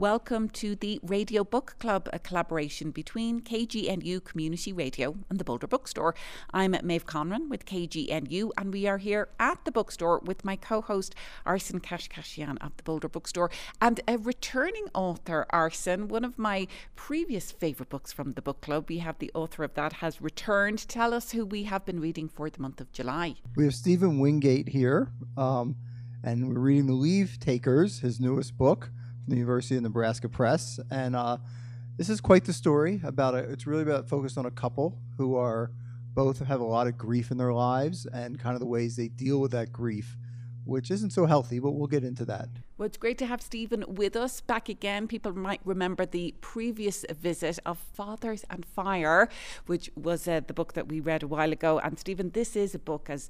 Welcome to the Radio Book Club, a collaboration between KGNU Community Radio and the Boulder Bookstore. I'm Maeve Conran with KGNU, and we are here at the bookstore with my co host, Arsen Kashkashian of the Boulder Bookstore, and a returning author, Arsen, one of my previous favourite books from the book club. We have the author of that has returned. Tell us who we have been reading for the month of July. We have Stephen Wingate here, um, and we're reading The Leave Takers, his newest book the University of Nebraska Press, and uh, this is quite the story about it. It's really about focused on a couple who are both have a lot of grief in their lives and kind of the ways they deal with that grief which isn't so healthy, but we'll get into that. Well, it's great to have Stephen with us back again. People might remember the previous visit of Fathers and Fire, which was uh, the book that we read a while ago. And Stephen, this is a book, as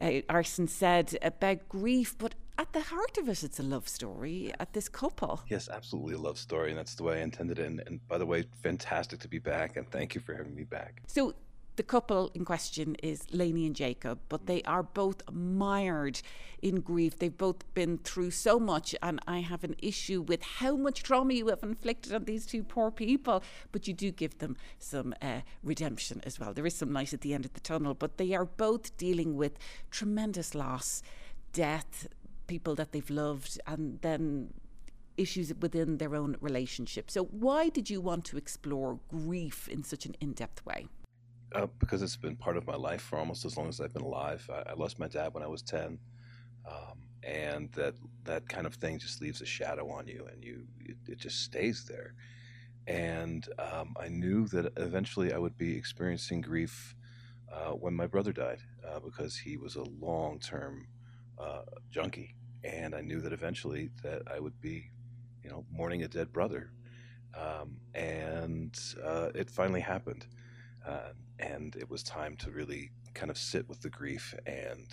uh, Arsen said, about grief, but at the heart of it, it's a love story at this couple. Yes, absolutely a love story, and that's the way I intended it. And, and by the way, fantastic to be back, and thank you for having me back. So the couple in question is Lainey and Jacob, but they are both mired in grief. They've both been through so much, and I have an issue with how much trauma you have inflicted on these two poor people. But you do give them some uh, redemption as well. There is some light at the end of the tunnel, but they are both dealing with tremendous loss, death, people that they've loved, and then issues within their own relationship. So, why did you want to explore grief in such an in depth way? Uh, because it's been part of my life for almost as long as I've been alive. I, I lost my dad when I was ten, um, and that that kind of thing just leaves a shadow on you, and you it, it just stays there. And um, I knew that eventually I would be experiencing grief uh, when my brother died, uh, because he was a long-term uh, junkie, and I knew that eventually that I would be, you know, mourning a dead brother. Um, and uh, it finally happened. Uh, and it was time to really kind of sit with the grief and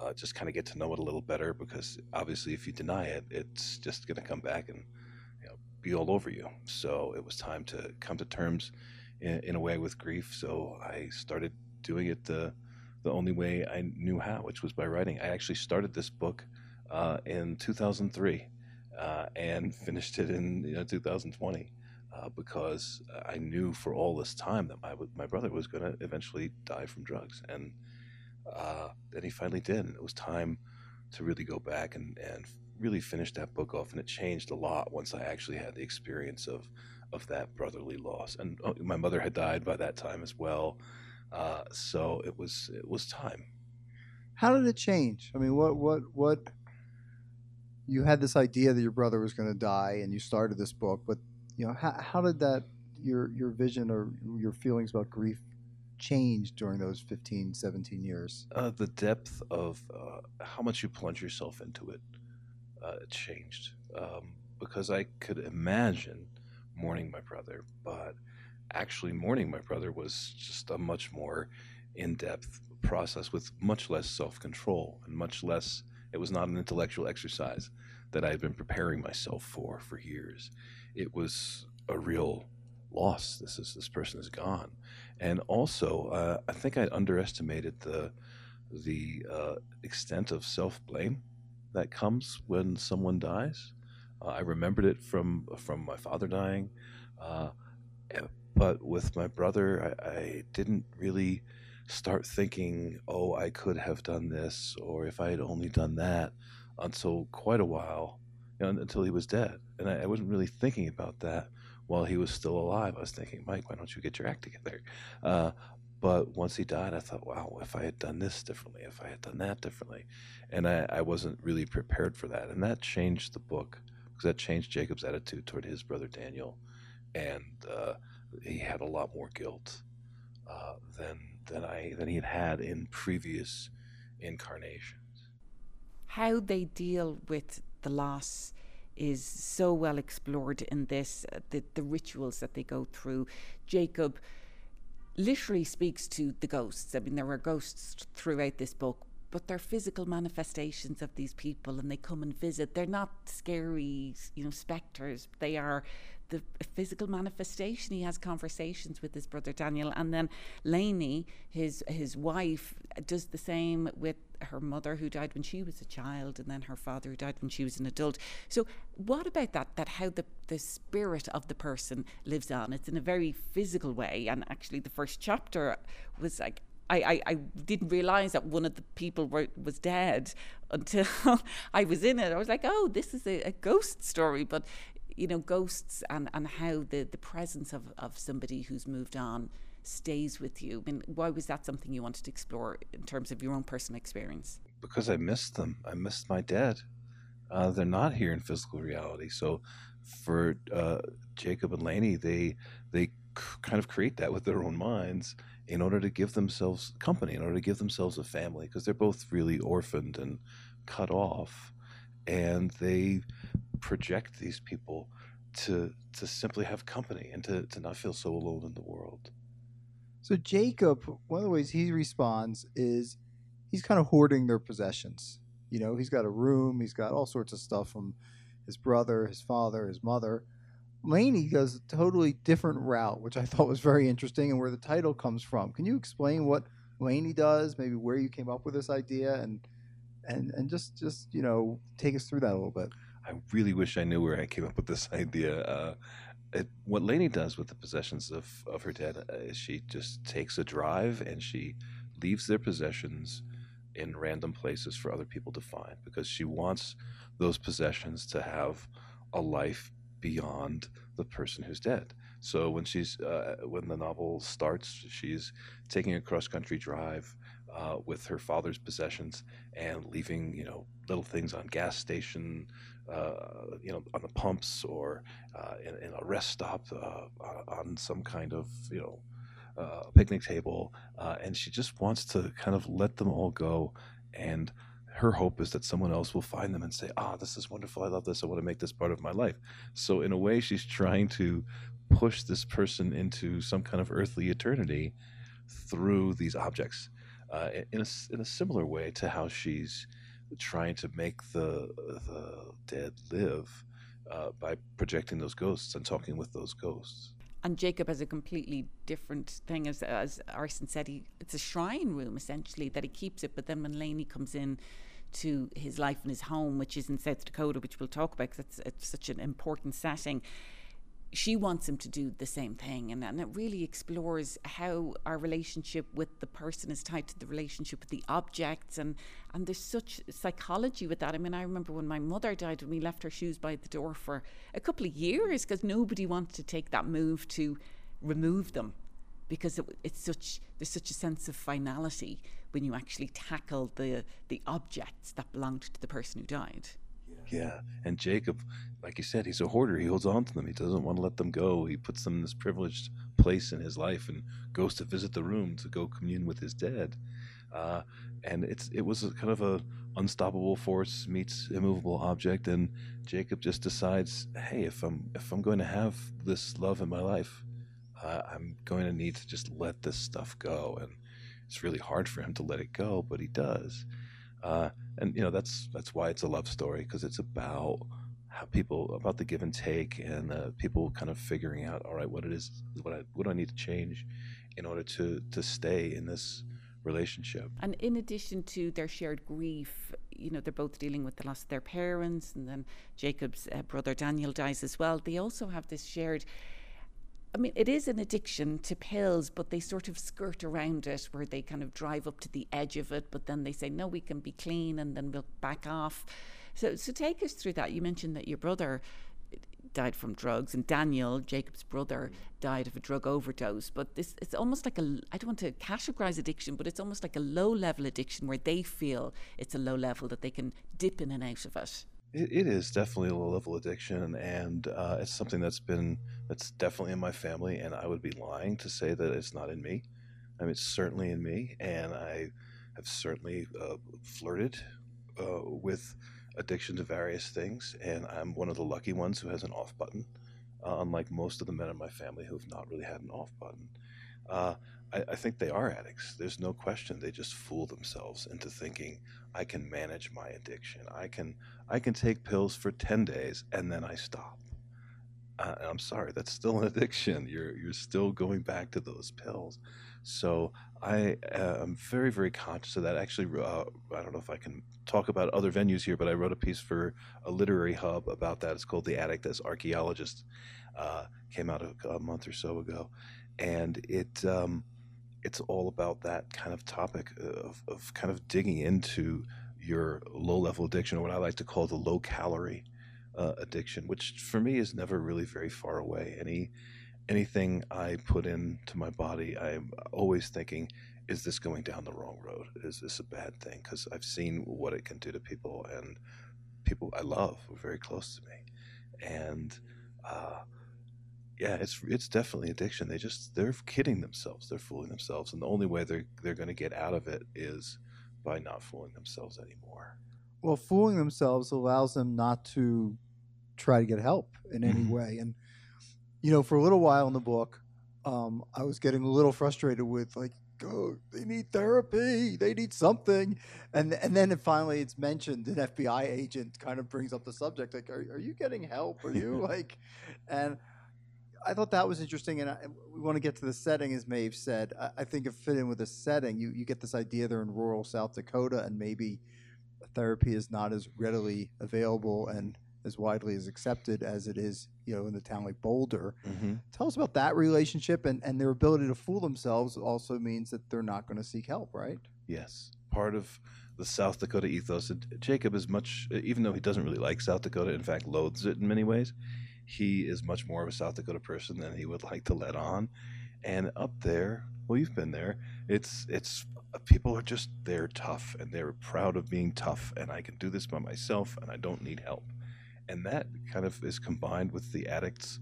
uh, just kind of get to know it a little better because obviously if you deny it it's just going to come back and you know, be all over you. So it was time to come to terms in, in, a way with grief. So i started doing it the, the only way i knew how which was by writing. I actually started this book uh, in 2003 uh, and finished it in you know, 2020 uh, because I knew for all this time that my my brother was going to eventually die from drugs, and uh, then he finally did. And it was time to really go back and, and really finish that book off. And it changed a lot once I actually had the experience of of that brotherly loss. And oh, my mother had died by that time as well, uh, so it was it was time. How did it change? I mean, what what what? You had this idea that your brother was going to die, and you started this book, but you know how, how did that your your vision or your feelings about grief change during those 15 17 years? Uh, the depth of uh, how much you plunge yourself into it uh, changed. Um, because i could imagine mourning my brother but actually mourning my brother was just a much more in-depth process with much less self-control and much less it was not an intellectual exercise that i had been preparing myself for for years it was a real loss. This is this person is gone, and also uh, I think I underestimated the the uh, extent of self blame that comes when someone dies. Uh, I remembered it from from my father dying, uh, but with my brother, I, I, didn't really start thinking, "Oh, I could have done this," or "If I had only done that," until quite a while you know, until he was dead. And I, I, wasn't really thinking about that while he was still alive. I was thinking, Mike, why don't you get your act together? Uh, but once he died, I thought, wow, if I had done this differently, if I had done that differently. And I, I wasn't really prepared for that. And that changed the book because that changed Jacob's attitude toward his brother Daniel. And uh, he had a lot more guilt uh, than, than, I, than he had had in previous incarnations. How they deal with the loss is so well explored in this, uh, the, the rituals that they go through. Jacob literally speaks to the ghosts. I mean, there are ghosts throughout this book, but they're physical manifestations of these people and they come and visit. They're not scary, you know, specters. They are the physical manifestation. He has conversations with his brother Daniel, and then Lainey, his his wife, does the same with her mother who died when she was a child, and then her father who died when she was an adult. So, what about that? That how the the spirit of the person lives on? It's in a very physical way, and actually, the first chapter was like I, I, I, didn't realize that one of the people were, was dead until I was in it. I was like, oh, this is a, a, ghost story. But you know, ghosts and, and how the, the presence of, of somebody who's moved on stays with you. I mean, why was that something you wanted to explore in terms of your own personal experience? Because I missed them. I missed my dad. Uh, they're not here in physical reality. So for uh, Jacob and Lainey, they they kind of create that with their own minds in order to give themselves company, in order to give themselves a family, because they're both really orphaned and cut off, and they project these people to to simply have company and to, to not feel so alone in the world. So Jacob, one of the ways he responds is he's kind of hoarding their possessions. You know, he's got a room, he's got all sorts of stuff from his brother, his father, his mother. Lainey goes a totally different route, which I thought was very interesting and where the title comes from. Can you explain what Lainey does, maybe where you came up with this idea and and and just just, you know, take us through that a little bit. I really wish I knew where I came up with this idea. Uh, it, what Lainey does with the possessions of, of her dad uh, is she just takes a drive and she leaves their possessions in random places for other people to find because she wants those possessions to have a life beyond the person who's dead. So when she's uh, when the novel starts, she's taking a cross country drive uh, with her father's possessions and leaving you know little things on gas station uh, you know, on the pumps or uh, in, in, a rest stop uh, on some kind of, you know, uh, picnic table. Uh, and she just wants to kind of let them all go. And her hope is that someone else will find them and say, ah, this is wonderful. I love this. I want to make this part of my life. So, in a way, she's trying to push this person into some kind of earthly eternity through these objects. Uh, in, a, in a similar way to how she's trying to make the the dead live uh, by projecting those ghosts and talking with those ghosts. And Jacob has a completely different thing, as as Arsen said. He it's a shrine room essentially that he keeps it. But then when Lainey comes in to his life and his home, which is in South Dakota, which we'll talk about because it's, it's such an important setting she wants him to do the same thing and, and it really explores how our relationship with the person is tied to the relationship with the objects and and there's such psychology with that. I mean i remember when my mother died and we left her shoes by the door for a couple of years because nobody wanted to take that move to remove them because it, it's such there's such a sense of finality when you actually tackle the the objects that belonged to the person who died. Yeah. And Jacob, like you said, he's a hoarder. He holds on to them. He doesn't want to let them go. He puts them in this privileged place in his life and goes to visit the room to go commune with his dead. Uh, and it's it was kind of a unstoppable force meets immovable object, and Jacob just decides, hey, if I'm if I'm going to have this love in my life, uh, I'm going to need to just let this stuff go. And it's really hard for him to let it go, but he does. Uh, and you know that's that's why it's a love story because it's about how people about the give and take and uh, people kind of figuring out all right what it is what I what do I need to change in order to to stay in this relationship. And in addition to their shared grief, you know, they're both dealing with the loss of their parents, and then Jacob's uh, brother Daniel dies as well. They also have this shared I mean, it is an addiction to pills, but they sort of skirt around it where they kind of drive up to the edge of it, but then they say, no, we can be clean and then we'll back off. So, so take us through that. You mentioned that your brother died from drugs and Daniel, Jacob's brother, died of a drug overdose. But this, it's almost like a, I don't want to categorize addiction, but it's almost like a low level addiction where they feel it's a low level that they can dip in and out of it. It, it is definitely a low level addiction, and uh, it's something that's been that's definitely in my family. And I would be lying to say that it's not in me. I mean, it's certainly in me, and I have certainly uh, flirted uh, with addiction to various things, and I'm one of the lucky ones who has an off button, uh, unlike most of the men in my family who have not really had an off button. Uh, I, I think they are addicts. There's no question. They just fool themselves into thinking I can manage my addiction. I can I can take pills for ten days and then I stop. Uh, I'm sorry, that's still an addiction. You're you're still going back to those pills. So I uh, am very very conscious of that. Actually, uh, I don't know if I can talk about other venues here, but I wrote a piece for a literary hub about that. It's called "The Addict as Archaeologist." Uh, came out a, a, month or so ago, and it. Um, it's all about that kind of topic of, of kind of digging into your low level addiction, or what I like to call the low calorie uh, addiction, which for me is never really very far away. Any anything I put into my body, I'm always thinking, is this going down the wrong road? Is this a bad thing? Because I've seen what it can do to people, and people I love who are very close to me, and uh, yeah, it's it's definitely addiction. They just they're kidding themselves. They're fooling themselves, and the only way they're they're going to get out of it is by not fooling themselves anymore. Well, fooling themselves allows them not to try to get help in any mm-hmm. way. And you know, for a little while in the book, um, I was getting a little frustrated with like, oh, they need therapy, they need something, and and then it finally it's mentioned an FBI agent kind of brings up the subject like, are, are you getting help? Are you like, and I thought that was interesting, and I, we want to get to the setting, as Maeve said. I, I think it fit in with the setting. You you get this idea they're in rural South Dakota, and maybe therapy is not as readily available and as widely as accepted as it is, you know, in the town like Boulder. Mm-hmm. Tell us about that relationship and, and their ability to fool themselves also means that they're not going to seek help, right? Yes. Part of the South Dakota ethos. Jacob is much, even though he doesn't really like South Dakota, in fact, loathes it in many ways he is much more of a South Dakota person than he would like to let on. And up there, well, you've been there. It's it's people are just they're tough and they're proud of being tough. And I can do this by myself, and I don't need help. And that kind of is combined with the addict's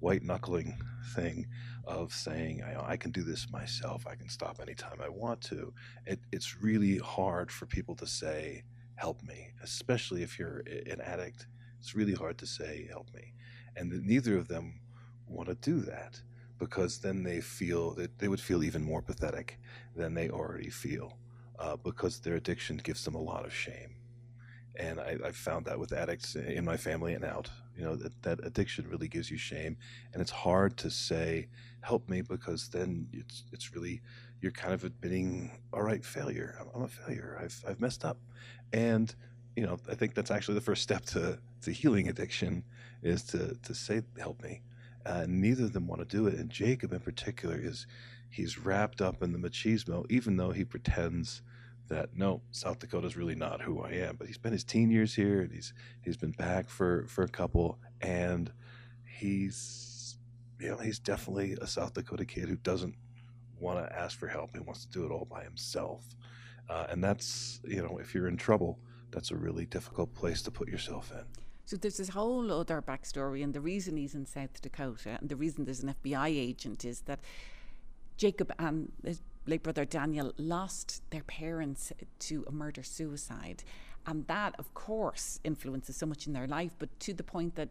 white knuckling thing of saying I, I, can do this myself. I can stop anytime I want to. It, it's really hard for people to say help me, especially if you're an addict. It's really hard to say help me and neither of them want to do that because then they feel that they would feel even more pathetic than they already feel uh, because their addiction gives them a lot of shame and I, I found that with addicts in my family and out you know that, that addiction really gives you shame and it's hard to say help me because then it's it's really you're kind of admitting all right failure. I'm, I'm a failure. I've, I've messed up. And you know i think that's actually the first step to to healing addiction is to to say, "Help me." Uh, neither of them want to do it, and Jacob in particular is he's wrapped up in the machismo, even though he pretends that no, South Dakota is really not who I am. But he spent his teen years here, and he's he's been back for for a couple, and he's you know he's definitely a South Dakota kid who doesn't want to ask for help. He wants to do it all by himself, uh, and that's you know if you're in trouble, that's a really difficult place to put yourself in. So there's this whole other backstory, and the reason he's in South Dakota, and the reason there's an FBI agent is that Jacob and his late brother Daniel lost their parents to a murder suicide. And that, of course, influences so much in their life, but to the point that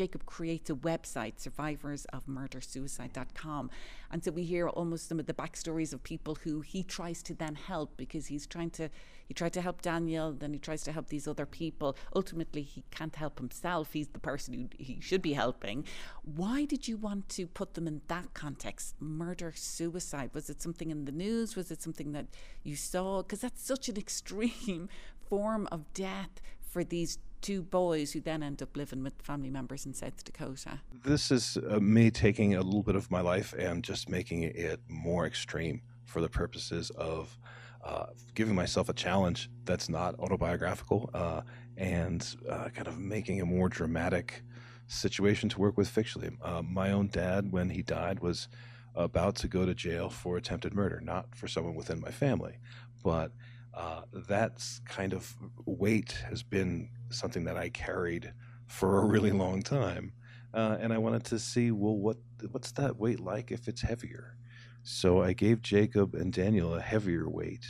Jacob creates a website, survivorsofmurdersuicide.com. And so we hear almost some of the backstories of people who he tries to then help because he's trying to, he tried to help Daniel, then he tries to help these other people. Ultimately, he can't help himself. He's the person who he should be helping. Why did you want to put them in that context? Murder, suicide? Was it something in the news? Was it something that you saw? Because that's such an extreme form of death for these two boys who then end up living with family members in South Dakota. This is uh, me taking a little bit of my life and just making it more extreme for the purposes of uh, giving myself a challenge that's not autobiographical uh, and uh, kind of making a more dramatic situation to work with fictionally. Uh, my own dad, when he died, was about to go to jail for attempted murder, not for someone within my family, but uh, that's kind of weight has been something that I carried for a really long time, uh, and I wanted to see well what what's that weight like if it's heavier. So I gave Jacob and Daniel a heavier weight,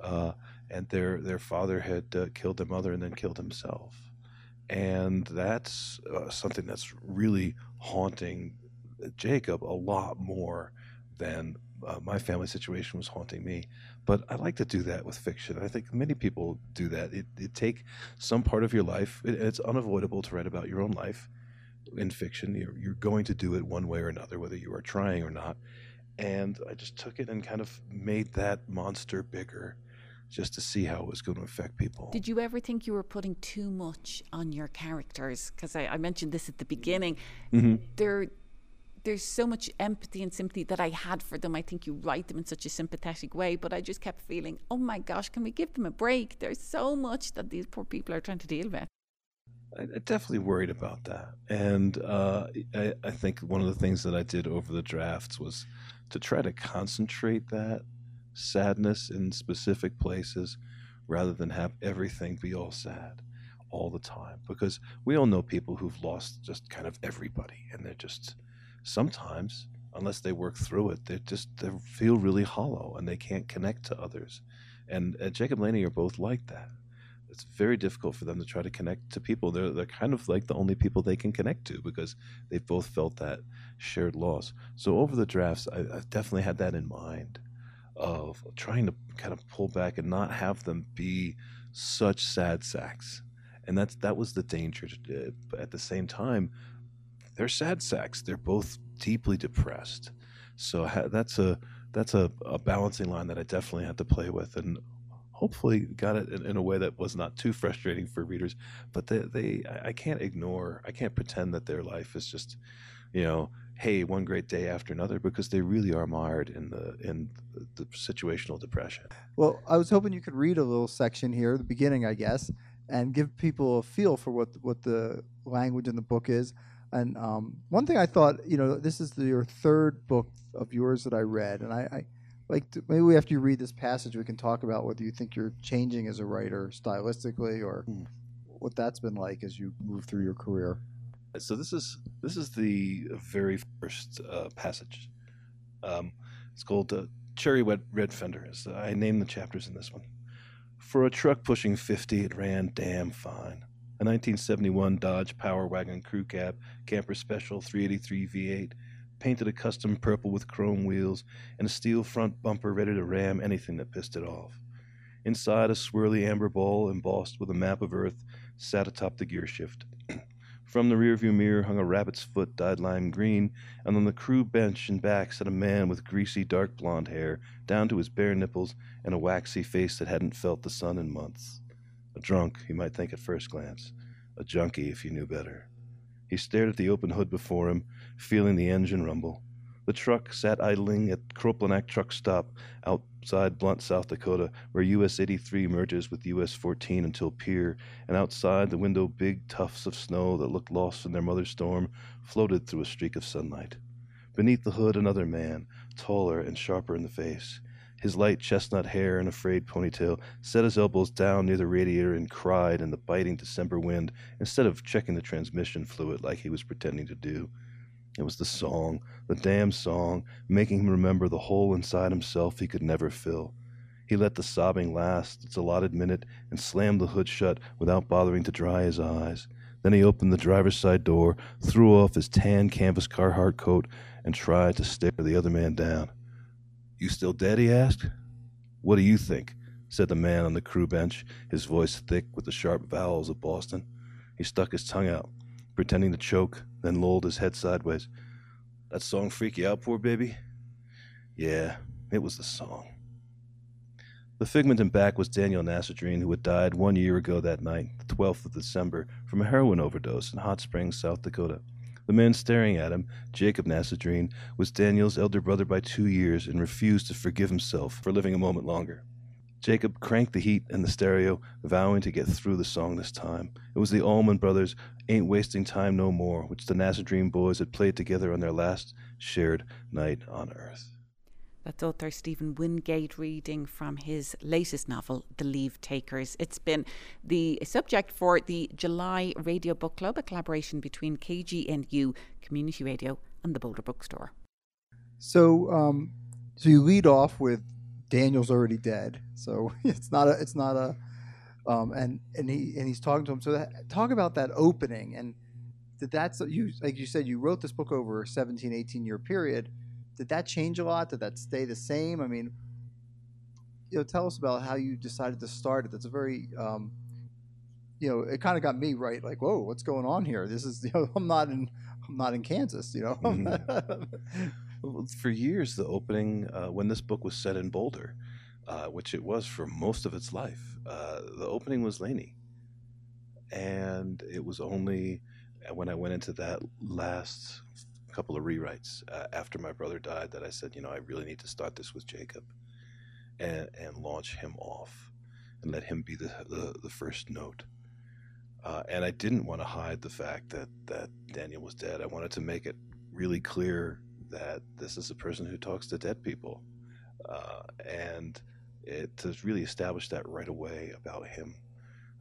uh, and their their father had uh, killed their mother and then killed himself, and that's uh, something that's really haunting Jacob a lot more than uh, my family situation was haunting me. But I like to do that with fiction. I think many people do that. It, it take some part of your life. It, it's unavoidable to write about your own life in fiction. You're, you're going to do it one way or another, whether you are trying or not. And I just took it and kind of made that monster bigger just to see how it was going to affect people. Did you ever think you were putting too much on your characters? Because I, I, mentioned this at the beginning. Mm-hmm. There, there's so much empathy and sympathy that I had for them. I think you write them in such a sympathetic way, but I just kept feeling, oh my gosh, can we give them a break? There's so much that these poor people are trying to deal with. I, I definitely worried about that, and uh, I, I think one of the things that I did over the drafts was to try to concentrate that sadness in specific places rather than have everything be all sad all the time because we all know people who've lost just kind of everybody and they're just sometimes unless they work through it they just they feel really hollow and they can't connect to others and uh, jacob laney are both like that it's very difficult for them to try to connect to people they're, they're kind of like the only people they can connect to because they've both felt that shared loss so over the drafts I, I definitely had that in mind of trying to kind of pull back and not have them be such sad sacks. And that's that was the danger. At the same time, they're sad sacks. They're both deeply depressed. So that's a that's a, a balancing line that I definitely had to play with, and hopefully got it in, in a way that was not too frustrating for readers. But they, they I can't ignore. I can't pretend that their life is just, you know, hey, one great day after another because they really are mired in the in the, the situational depression. Well, I was hoping you could read a little section here, the beginning, I guess, and give people a feel for what what the language in the book is. And um, one thing I thought, you know, this is the, your third book of yours that I read, and I, I like to, maybe after you read this passage, we can talk about whether you think you're changing as a writer stylistically or mm. what that's been like as you move through your career. So this is this is the very first uh, passage. Um, it's called uh, "Cherry Wet Red Fenders." I named the chapters in this one. For a truck pushing fifty, it ran damn fine. A 1971 Dodge Power Wagon Crew Cab Camper Special 383 V8, painted a custom purple with chrome wheels and a steel front bumper ready to ram anything that pissed it off. Inside, a swirly amber ball embossed with a map of Earth sat atop the gear shift. From the rearview mirror hung a rabbit's foot dyed lime green, and on the crew bench and back sat a man with greasy dark blond hair down to his bare nipples and a waxy face that hadn't felt the sun in months. A drunk, you might think at first glance. A junkie, if you knew better. He stared at the open hood before him, feeling the engine rumble. The truck sat idling at Kroplanak Truck Stop outside Blunt, South Dakota, where US 83 merges with US 14 until Pierre, and outside the window big tufts of snow that looked lost in their mother storm floated through a streak of sunlight. Beneath the hood, another man, taller and sharper in the face. His light chestnut hair and a frayed ponytail set his elbows down near the radiator and cried in the biting December wind instead of checking the transmission fluid like he was pretending to do. It was the song, the damn song, making him remember the hole inside himself he could never fill. He let the sobbing last its allotted minute and slammed the hood shut without bothering to dry his eyes. Then he opened the driver's side door, threw off his tan canvas Carhartt coat, and tried to stare the other man down. You still dead? he asked. What do you think? said the man on the crew bench, his voice thick with the sharp vowels of Boston. He stuck his tongue out pretending to choke, then lolled his head sideways. That song freak you out, poor baby? Yeah, it was the song. The figment in back was Daniel Nassadreen, who had died one year ago that night, the 12th of December, from a heroin overdose in Hot Springs, South Dakota. The man staring at him, Jacob Nassadreen, was Daniel's elder brother by two years and refused to forgive himself for living a moment longer. Jacob cranked the heat in the stereo, vowing to get through the song this time. It was the Allman Brothers' Ain't Wasting Time No More, which the Nassadreen boys had played together on their last shared night on Earth. That's author Stephen Wingate reading from his latest novel, The Leave Takers. It's been the subject for the July Radio Book Club, a collaboration between KGNU Community Radio and the Boulder Bookstore. So, um, so you lead off with Daniel's already dead, so it's not a it's not a um, and and he and he's talking to him. So that, talk about that opening and that that's you like you said you wrote this book over a 17 18 year period did that change a lot? Did that stay the same? I mean, you know, tell us about how you decided to start it. That's a very, um, you know, it kind of got me right. Like, whoa, what's going on here? This is, you know, I'm not in, I'm not in Kansas. You know. Well, For years, the opening, uh, when this book was set in Boulder, uh, which it was for most of its life, uh, the opening was Laney. And it was only uh, when I went into that last couple of rewrites uh, after my brother died that I said, you know, I really need to start this with Jacob and, and launch him off and let him be the, the, the first note. Uh, and I didn't want to hide the fact that, that Daniel was dead. I wanted to make it really clear that this is a person who talks to dead people. Uh, and it to really establish that right away about him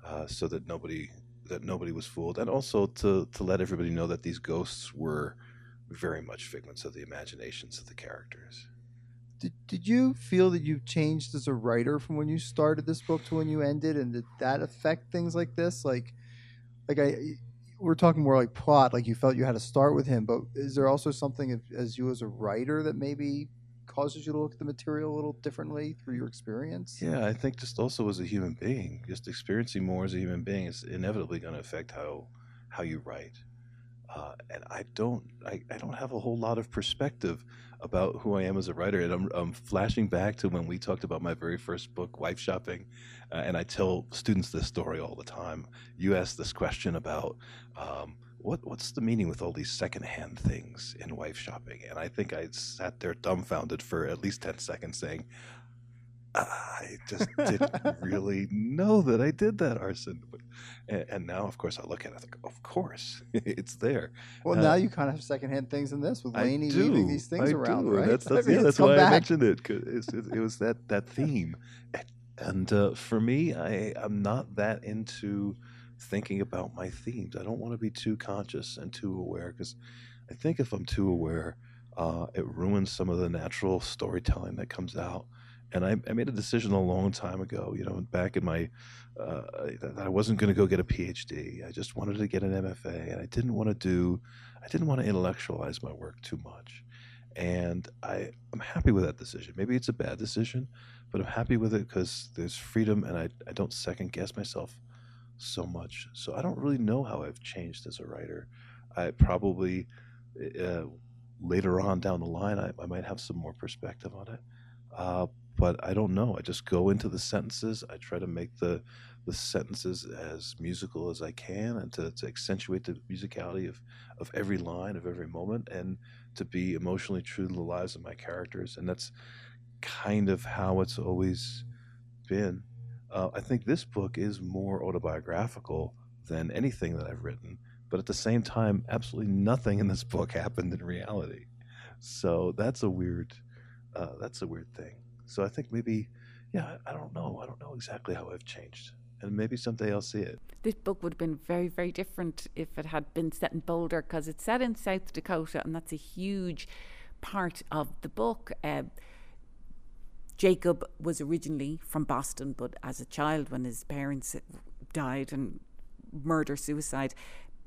uh, so that nobody that nobody was fooled and also to to let everybody know that these ghosts were very much figments of the imaginations of the characters. Did, did you feel that you changed as a writer from when you started this book to when you ended and did that affect things like this? Like like i we're talking more like plot like you felt you had to start with him but is there also something as you as a writer that maybe causes you to look at the material a little differently through your experience? Yeah i think just also as a human being just experiencing more as a human being is inevitably going to affect how how you write uh, and I don't I, I don't have a whole lot of perspective about who I am as a writer. And I'm, I'm flashing back to when we talked about my very first book, Wife Shopping, uh, and I tell students this story all the time. You asked this question about um, what what's the meaning with all these secondhand things in wife shopping, and I think I sat there dumbfounded for at least ten seconds, saying, I just didn't really know that I did that, Arsen. And, and, now, of course, I look at it. I think, of course, it's there. Well, uh, now you kind of have secondhand things in this with Laney leaving these things I around, do. right? That's, that's, I mean, yeah, that's why back. I mentioned it. Cause it, it was that that theme, and uh, for me, I I'm not that into thinking about my themes. I don't want to be too conscious and too aware because I think if I'm too aware, uh, it ruins some of the natural storytelling that comes out and I, I, made a decision a long time ago, you know, back in my, uh, that I wasn't going to go get a PhD. I just wanted to get an MFA, and I didn't want to do, I didn't want to intellectualize my work too much. And I, I'm happy with that decision. Maybe it's a bad decision, but I'm happy with it because there's freedom, and I, I don't second guess myself so much. So I don't really know how I've changed as a writer. I probably uh, later on down the line, I, I might have some more perspective on it. Uh, but I don't know. I just go into the sentences. I try to make the the sentences as musical as I can and to, to accentuate the musicality of, of every line, of every moment, and to be emotionally true to the lives of my characters. And that's kind of how it's always been. Uh, I think this book is more autobiographical than anything that I've written, but at the same time, absolutely nothing in this book happened in reality. So that's a weird, uh, that's a weird thing. So I think maybe, yeah, I don't know. I don't know exactly how I've changed. And maybe someday I'll see it. This book would have been very, very different if it had been set in Boulder because it's set in South Dakota, and that's a huge part of the book. Uh, Jacob was originally from Boston, but as a child, when his parents died and murder suicide,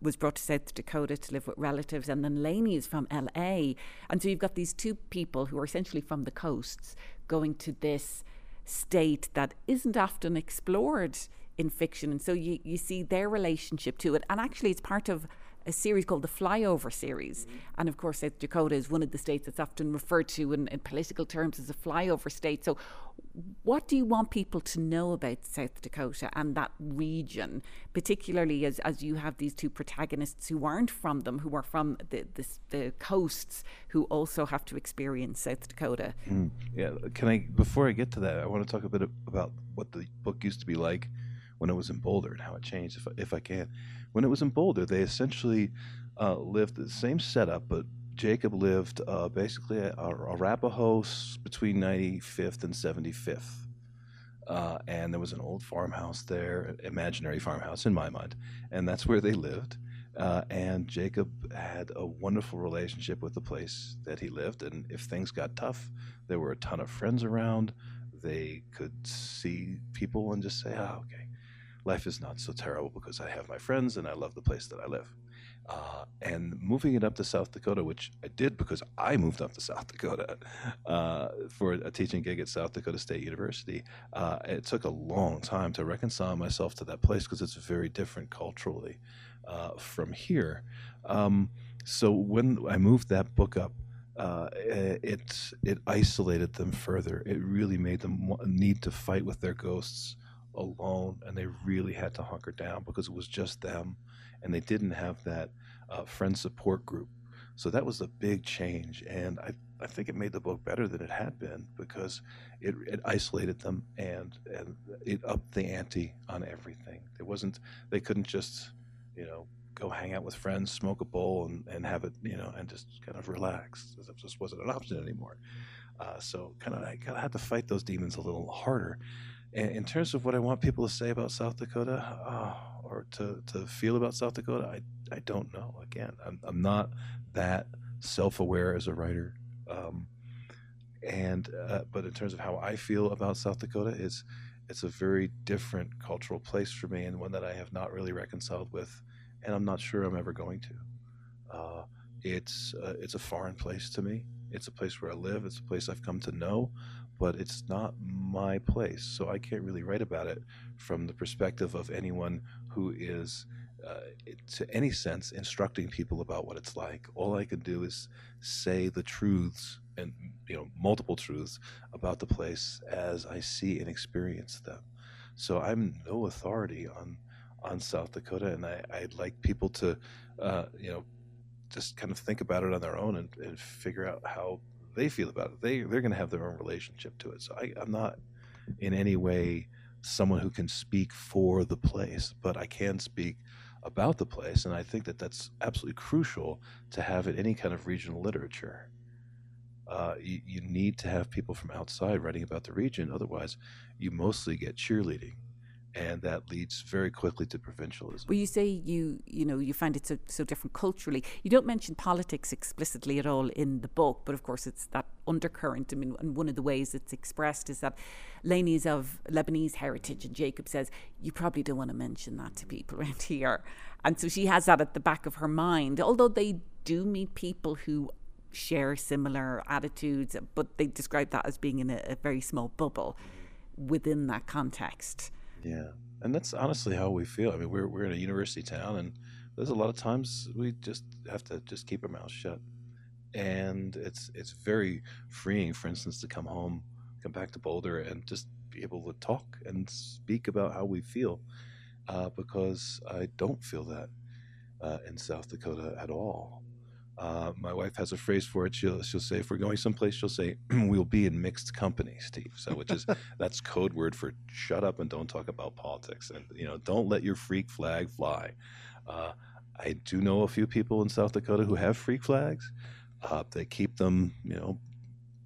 was brought to South Dakota to live with relatives, and then Laney is from LA. And so you've got these two people who are essentially from the coasts going to this state that isn't often explored in fiction. And so you, you see their relationship to it. And actually, it's part of a series called the Flyover series. Mm-hmm. And of course, South Dakota is one of the states that's often referred to in, in, political terms as a flyover state. So, what do you want people to know about South Dakota and that region, particularly as, as you have these two protagonists who aren't from them, who are from the, the, the coasts, who also have to experience South Dakota? Mm. Yeah, can I, before I get to that, I want to talk a bit about what the book used to be like when it was in Boulder and how it changed, if, if I can. When it was in Boulder, they essentially uh, lived the same setup, but Jacob lived uh, basically a, Arapahoe between 95th and 75th. Uh, and there was an old farmhouse there, imaginary farmhouse in my mind, and that's where they lived. Uh, and Jacob had a wonderful relationship with the place that he lived. And if things got tough, there were a ton of friends around. They could see people and just say, "Oh, okay, life is not so terrible because I have my friends and I love the place that I live. Uh, and moving it up to South Dakota, which I did because I moved up to South Dakota uh, for a teaching gig at South Dakota State University, uh, it took a long time to reconcile myself to that place because it's very different culturally uh, from here. Um, so when I moved that book up, uh, it it isolated them further. It really made them need to fight with their ghosts alone, and they really had to hunker down because it was just them and they didn't have that uh, friend support group. So that was a big change, and I, I think it made the book better than it had been because it, it isolated them and and it upped the ante on everything. It wasn't they couldn't just you know go hang out with friends, smoke a bowl, and, and have it you know and just kind of relax. It just wasn't an option anymore. Uh, so kind of I kind of had to fight those demons a little harder. In terms of what I want people to say about South Dakota, oh, or to, to feel about South Dakota, I, I don't know. Again, I'm, I'm not that self aware as a writer. Um, and uh, but in terms of how I feel about South Dakota, it's it's a very different cultural place for me, and one that I have not really reconciled with, and I'm not sure I'm ever going to. Uh, it's uh, it's a foreign place to me. It's a place where I live. It's a place I've come to know, but it's not my place. So I can't really write about it from the perspective of anyone who is, uh, to any sense, instructing people about what it's like. All I can do is say the truths and you know multiple truths about the place as I see and experience them. So I'm no authority on on South Dakota, and I, I'd like people to, uh, you know, just kind of think about it on their own and, and figure out how they feel about it. They they're going to have their own relationship to it. So I, I'm not in any way someone who can speak for the place, but I can speak about the place, and I think that that's absolutely crucial to have in any kind of regional literature. Uh, you, you need to have people from outside writing about the region. Otherwise, you mostly get cheerleading and that leads very quickly to provincialism. Well, you say you you know you find it so so different culturally. You don't mention politics explicitly at all in the book, but of course it's that undercurrent. I mean, and one of the ways it's expressed is that Lainey is of Lebanese heritage, and Jacob says you probably don't want to mention that to people around here, and so she has that at the back of her mind. Although they do meet people who share similar attitudes, but they describe that as being in a, a very small bubble within that context. Yeah, and that's honestly how we feel. I mean, we're we're in a university town, and there's a lot of times we just have to just keep our mouths shut, and it's it's very freeing. For instance, to come home, come back to Boulder, and just be able to talk and speak about how we feel, uh, because I don't feel that uh, in South Dakota at all. Uh, my wife has a phrase for it. She'll she'll say if we're going someplace, she'll say we'll be in mixed company, Steve. So which is that's code word for shut up and don't talk about politics, and you know don't let your freak flag fly. Uh, I do know a few people in South Dakota who have freak flags. Uh, they keep them, you know,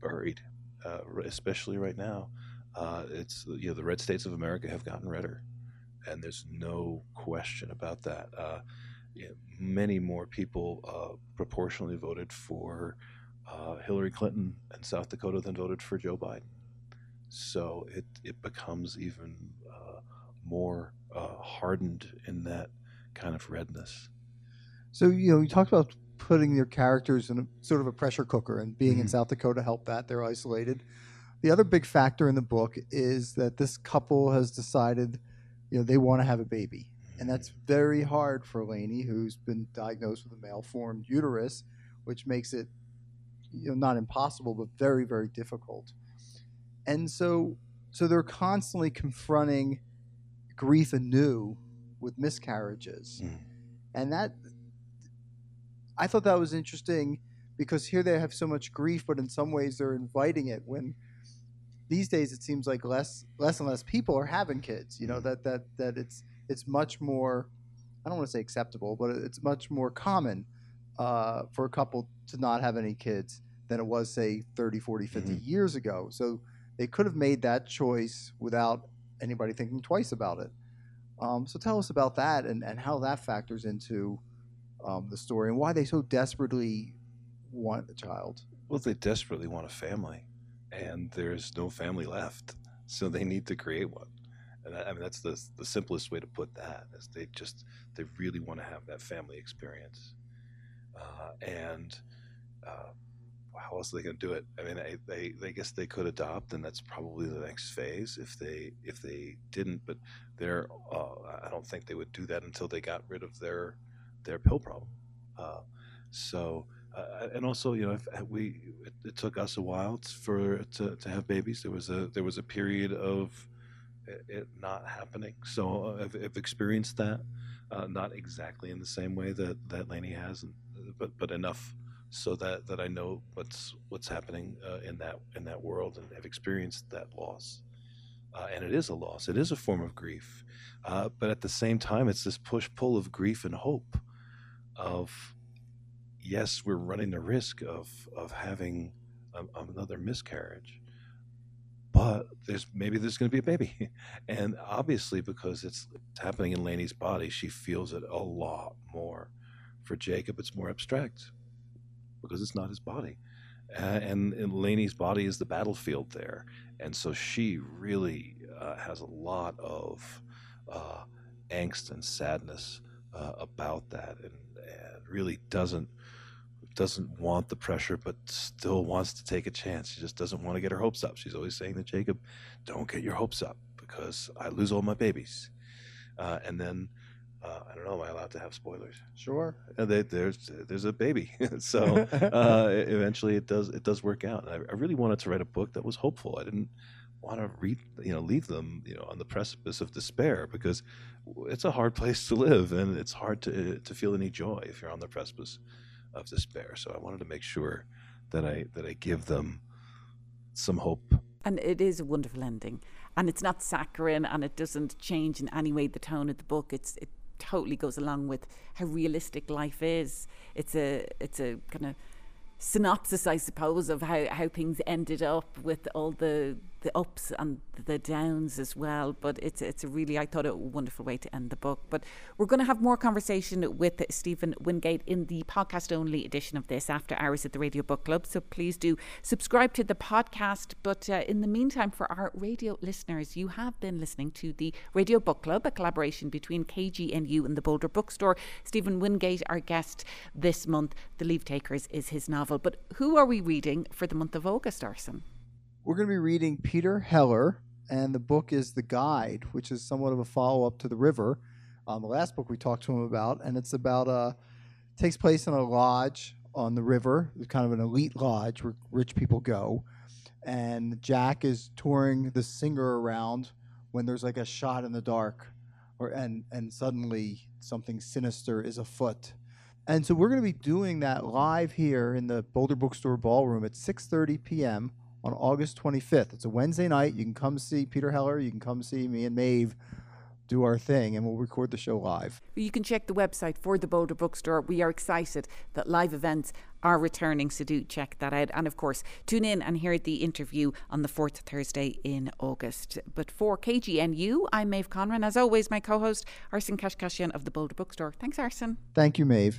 buried, uh, especially right now. Uh, it's you know the red states of America have gotten redder, and there's no question about that uh, many more people uh, proportionally voted for uh, Hillary Clinton in South Dakota than voted for Joe Biden. So it, it becomes even uh, more uh, hardened in that kind of redness. So, you know, you talked about putting your characters in a sort of a pressure cooker and being mm-hmm. in South Dakota helped that. They're isolated. The other big factor in the book is that this couple has decided, you know, they want to have a baby and that's very hard for Lainey, who's been diagnosed with a malformed uterus, which makes it you know not impossible, but very very difficult. And so so they're constantly confronting grief anew with miscarriages, mm. and that I thought that was interesting because here they have so much grief, but in some ways they're inviting it when these days it seems like less less and less people are having kids. You know mm. that that that it's it's much more I don't want to say acceptable, but it's much more common uh, for a couple to not have any kids than it was say 30, 40, 50 mm-hmm. years ago. So they could have made that choice without anybody thinking twice about it. Um, so tell us about that and, and how that factors into um, the story and why they so desperately want a child. Well, they desperately want a family, and there's no family left, so they need to create one And I, I mean, that's the the simplest way to put that is they just they really want to have that family experience, uh, and uh, how else are they going to do it? I mean, I, they, they guess they could adopt, and that's probably the next phase if they if they didn't. But they're, uh, I don't think they would do that until they got rid of their their pill problem. Uh, so, uh, and also, you know, if uh, we it, it, took us a while for to, to have babies. There was a there was a period of it, not happening. So uh, I've, I've experienced that, uh, not exactly in the same way that that Lainey has, but but enough so that that I know what's what's happening uh, in that in that world and have experienced that loss. Uh, and it is a loss. It is a form of grief, uh, but at the same time, it's this push pull of grief and hope. Of yes, we're running the risk of of having a, another miscarriage, but there's maybe there's going to be a baby, and obviously because it's, it's happening in Lainey's body, she feels it a lot more. For Jacob, it's more abstract because it's not his body. Uh, and, and Lainey's body is the battlefield there. And so she really uh, has a lot of uh, angst and sadness uh, about that and, and, really doesn't doesn't want the pressure but still wants to take a chance. She just doesn't want to get her hopes up. She's always saying to Jacob, don't get your hopes up because I lose all my babies. Uh, and then uh, I don't know. Am I allowed to have spoilers? Sure. Uh, they, there's there's a baby, so uh, eventually it does it does work out. I, I, really wanted to write a book that was hopeful. I didn't want to read you know leave them you know on the precipice of despair because it's a hard place to live and it's hard to to feel any joy if you're on the precipice of despair. So I wanted to make sure that I that I give them some hope. And it is a wonderful ending and it's not saccharine and it doesn't change in any way the tone of the book it's it totally goes along with how realistic life is. It's a it's a kind of synopsis, I suppose, of how, how things ended up with all the the ups and the downs as well. But it's it's a really I thought a wonderful way to end the book. But we're going to have more conversation with Stephen Wingate in the podcast only edition of this after hours at the Radio Book Club. So please do subscribe to the podcast. But uh, in the meantime, for our radio listeners, you have been listening to the Radio Book Club, a collaboration between KGNU and the Boulder Bookstore. Stephen Wingate, our guest this month. The Leave Takers is his novel. But who are we reading for the month of August, Arsen? We're going to be reading Peter Heller, and the book is The Guide, which is somewhat of a follow up to The River. Um, the last book we talked to him about, and it's about uh, takes place in a lodge on the river, kind of an elite lodge where rich people go. And Jack is touring the singer around when there's like a shot in the dark, or and and suddenly something sinister is afoot. And so we're going to be doing that live here in the Boulder Bookstore Ballroom at 6:30 p.m on August 25th. It's a Wednesday night. You can come see Peter Heller. You can come see me and Maeve do our thing and we'll record the show live. You can check the website for the Boulder Bookstore. We are excited that live events are returning, so do check that out. And of course, tune in and hear the interview on the fourth Thursday in August. But for KGNU, I'm Maeve Conran. As always, my co host, Arsen Kashkashian of the Boulder Bookstore. Thanks, Arsen. Thank you, Maeve.